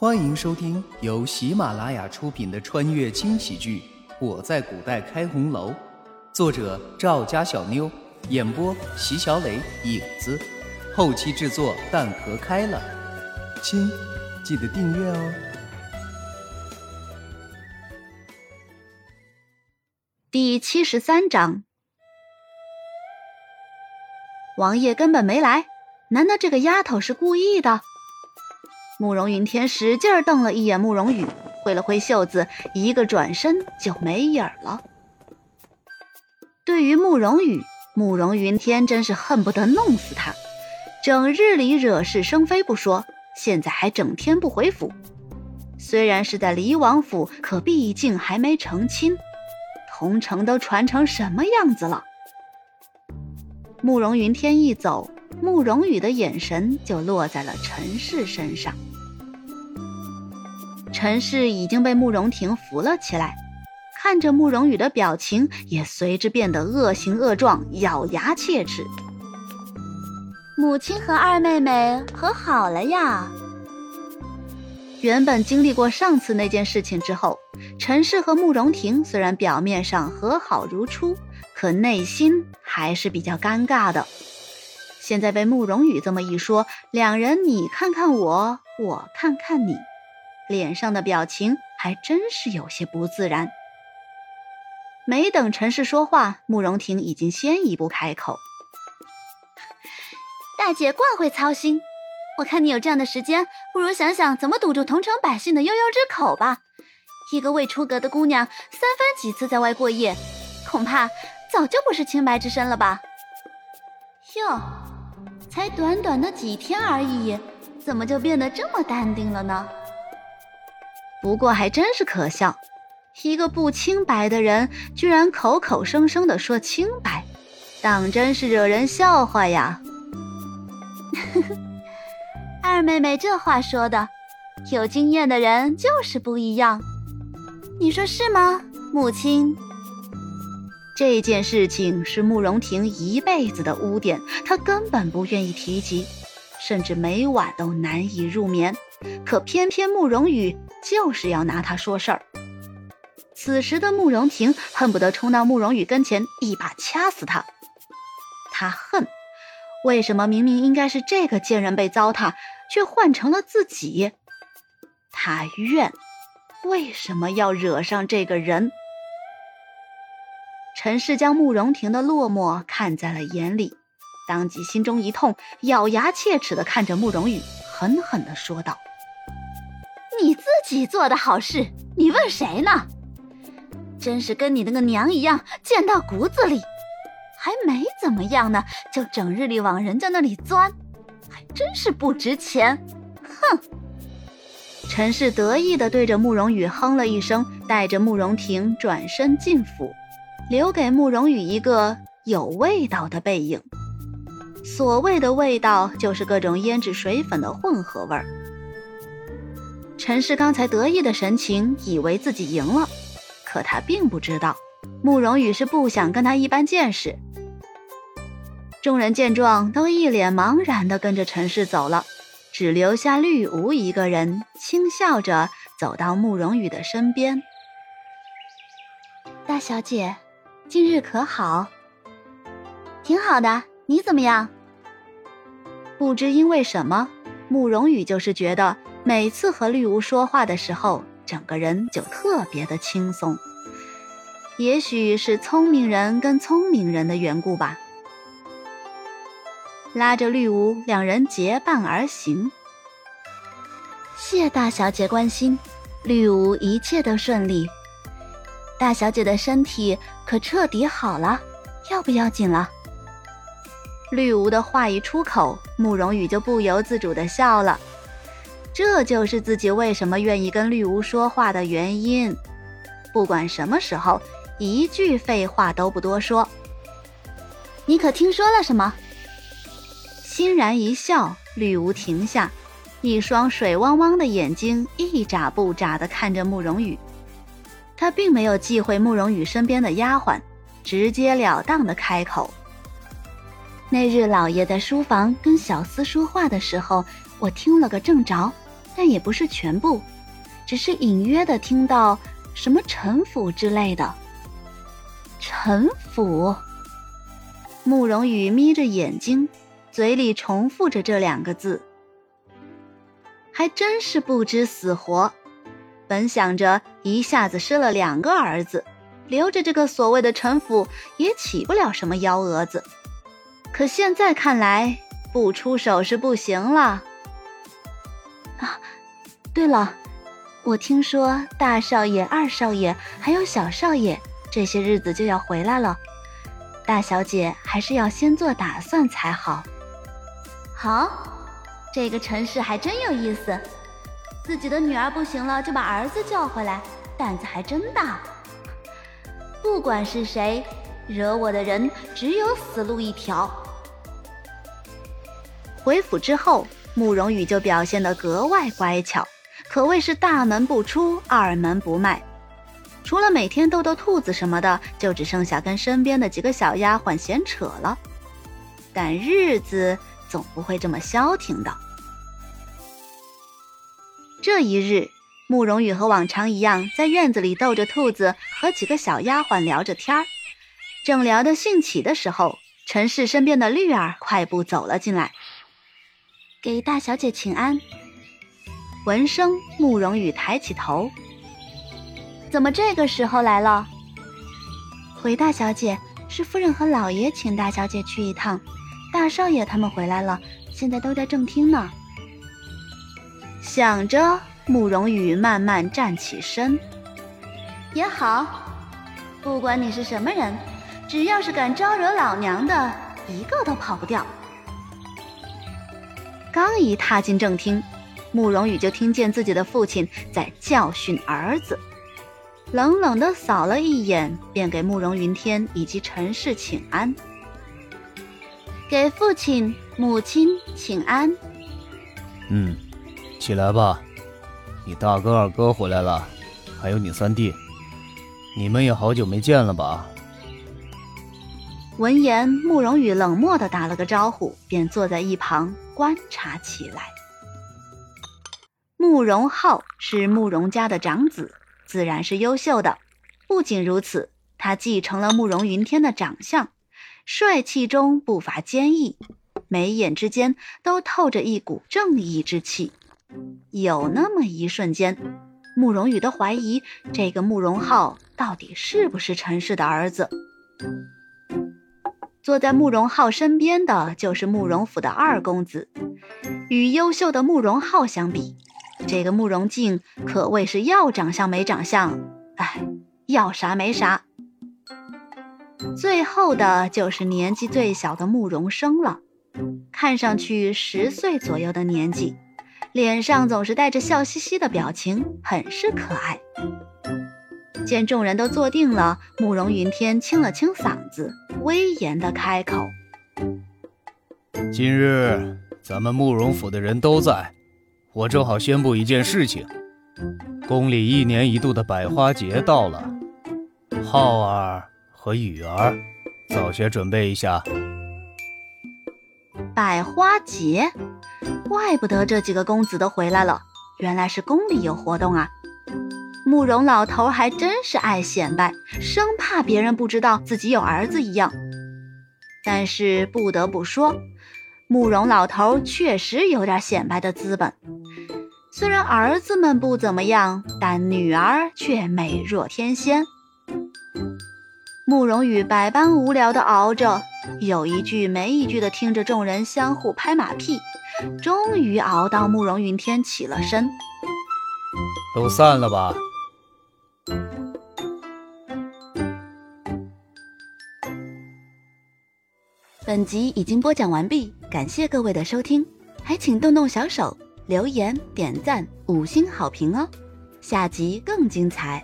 欢迎收听由喜马拉雅出品的穿越轻喜剧《我在古代开红楼》，作者赵家小妞，演播席小磊、影子，后期制作蛋壳开了。亲，记得订阅哦。第七十三章，王爷根本没来，难道这个丫头是故意的？慕容云天使劲瞪了一眼慕容羽，挥了挥袖子，一个转身就没影儿了。对于慕容羽，慕容云天真是恨不得弄死他，整日里惹是生非不说，现在还整天不回府。虽然是在离王府，可毕竟还没成亲，同城都传成什么样子了？慕容云天一走，慕容羽的眼神就落在了陈氏身上。陈氏已经被慕容婷扶了起来，看着慕容羽的表情也随之变得恶形恶状，咬牙切齿。母亲和二妹妹和好了呀。原本经历过上次那件事情之后，陈氏和慕容婷虽然表面上和好如初，可内心还是比较尴尬的。现在被慕容羽这么一说，两人你看看我，我看看你。脸上的表情还真是有些不自然。没等陈氏说话，慕容婷已经先一步开口：“大姐惯会操心，我看你有这样的时间，不如想想怎么堵住同城百姓的悠悠之口吧。一个未出阁的姑娘，三番几次在外过夜，恐怕早就不是清白之身了吧？哟，才短短的几天而已，怎么就变得这么淡定了呢？”不过还真是可笑，一个不清白的人，居然口口声声的说清白，当真是惹人笑话呀！二妹妹这话说的，有经验的人就是不一样，你说是吗，母亲？这件事情是慕容婷一辈子的污点，她根本不愿意提及，甚至每晚都难以入眠。可偏偏慕容羽就是要拿他说事儿。此时的慕容婷恨不得冲到慕容羽跟前，一把掐死他。他恨，为什么明明应该是这个贱人被糟蹋，却换成了自己？他怨，为什么要惹上这个人？陈氏将慕容婷的落寞看在了眼里，当即心中一痛，咬牙切齿地看着慕容羽，狠狠地说道。你自己做的好事，你问谁呢？真是跟你那个娘一样，贱到骨子里。还没怎么样呢，就整日里往人家那里钻，还真是不值钱。哼！陈氏得意的对着慕容羽哼了一声，带着慕容婷转身进府，留给慕容羽一个有味道的背影。所谓的味道，就是各种胭脂水粉的混合味儿。陈氏刚才得意的神情，以为自己赢了，可他并不知道，慕容羽是不想跟他一般见识。众人见状，都一脸茫然的跟着陈氏走了，只留下绿芜一个人，轻笑着走到慕容羽的身边：“大小姐，今日可好？挺好的，你怎么样？”不知因为什么，慕容羽就是觉得。每次和绿芜说话的时候，整个人就特别的轻松。也许是聪明人跟聪明人的缘故吧。拉着绿芜，两人结伴而行。谢大小姐关心，绿芜一切都顺利。大小姐的身体可彻底好了，要不要紧了？绿芜的话一出口，慕容羽就不由自主的笑了。这就是自己为什么愿意跟绿芜说话的原因。不管什么时候，一句废话都不多说。你可听说了什么？欣然一笑，绿芜停下，一双水汪汪的眼睛一眨不眨地看着慕容羽。他并没有忌讳慕容羽身边的丫鬟，直截了当地开口：“那日老爷在书房跟小厮说话的时候，我听了个正着。”但也不是全部，只是隐约的听到什么陈府之类的。陈府。慕容羽眯着眼睛，嘴里重复着这两个字。还真是不知死活。本想着一下子生了两个儿子，留着这个所谓的陈府也起不了什么幺蛾子。可现在看来，不出手是不行了。对了，我听说大少爷、二少爷还有小少爷这些日子就要回来了。大小姐还是要先做打算才好。好，这个陈氏还真有意思。自己的女儿不行了，就把儿子叫回来，胆子还真大。不管是谁，惹我的人只有死路一条。回府之后，慕容羽就表现得格外乖巧，可谓是大门不出，二门不迈。除了每天逗逗兔子什么的，就只剩下跟身边的几个小丫鬟闲扯了。但日子总不会这么消停的。这一日，慕容羽和往常一样，在院子里逗着兔子，和几个小丫鬟聊着天儿。正聊得兴起的时候，陈氏身边的绿儿快步走了进来，给大小姐请安。闻声，慕容羽抬起头。怎么这个时候来了？回大小姐，是夫人和老爷请大小姐去一趟，大少爷他们回来了，现在都在正厅呢。想着，慕容羽慢慢站起身。也好，不管你是什么人，只要是敢招惹老娘的，一个都跑不掉。刚一踏进正厅，慕容羽就听见自己的父亲在教训儿子。冷冷的扫了一眼，便给慕容云天以及陈氏请安。给父亲、母亲请安。嗯，起来吧，你大哥、二哥回来了，还有你三弟，你们也好久没见了吧？闻言，慕容羽冷漠的打了个招呼，便坐在一旁观察起来。慕容浩是慕容家的长子。自然是优秀的。不仅如此，他继承了慕容云天的长相，帅气中不乏坚毅，眉眼之间都透着一股正义之气。有那么一瞬间，慕容羽都怀疑这个慕容浩到底是不是陈氏的儿子。坐在慕容浩身边的就是慕容府的二公子，与优秀的慕容浩相比。这个慕容静可谓是要长相没长相，哎，要啥没啥。最后的就是年纪最小的慕容生了，看上去十岁左右的年纪，脸上总是带着笑嘻嘻的表情，很是可爱。见众人都坐定了，慕容云天清了清嗓子，威严的开口：“今日咱们慕容府的人都在。”我正好宣布一件事情，宫里一年一度的百花节到了，浩儿和雨儿，早些准备一下。百花节，怪不得这几个公子都回来了，原来是宫里有活动啊！慕容老头还真是爱显摆，生怕别人不知道自己有儿子一样。但是不得不说。慕容老头确实有点显摆的资本，虽然儿子们不怎么样，但女儿却美若天仙。慕容羽百般无聊的熬着，有一句没一句的听着众人相互拍马屁，终于熬到慕容云天起了身。都散了吧。本集已经播讲完毕，感谢各位的收听，还请动动小手留言、点赞、五星好评哦！下集更精彩。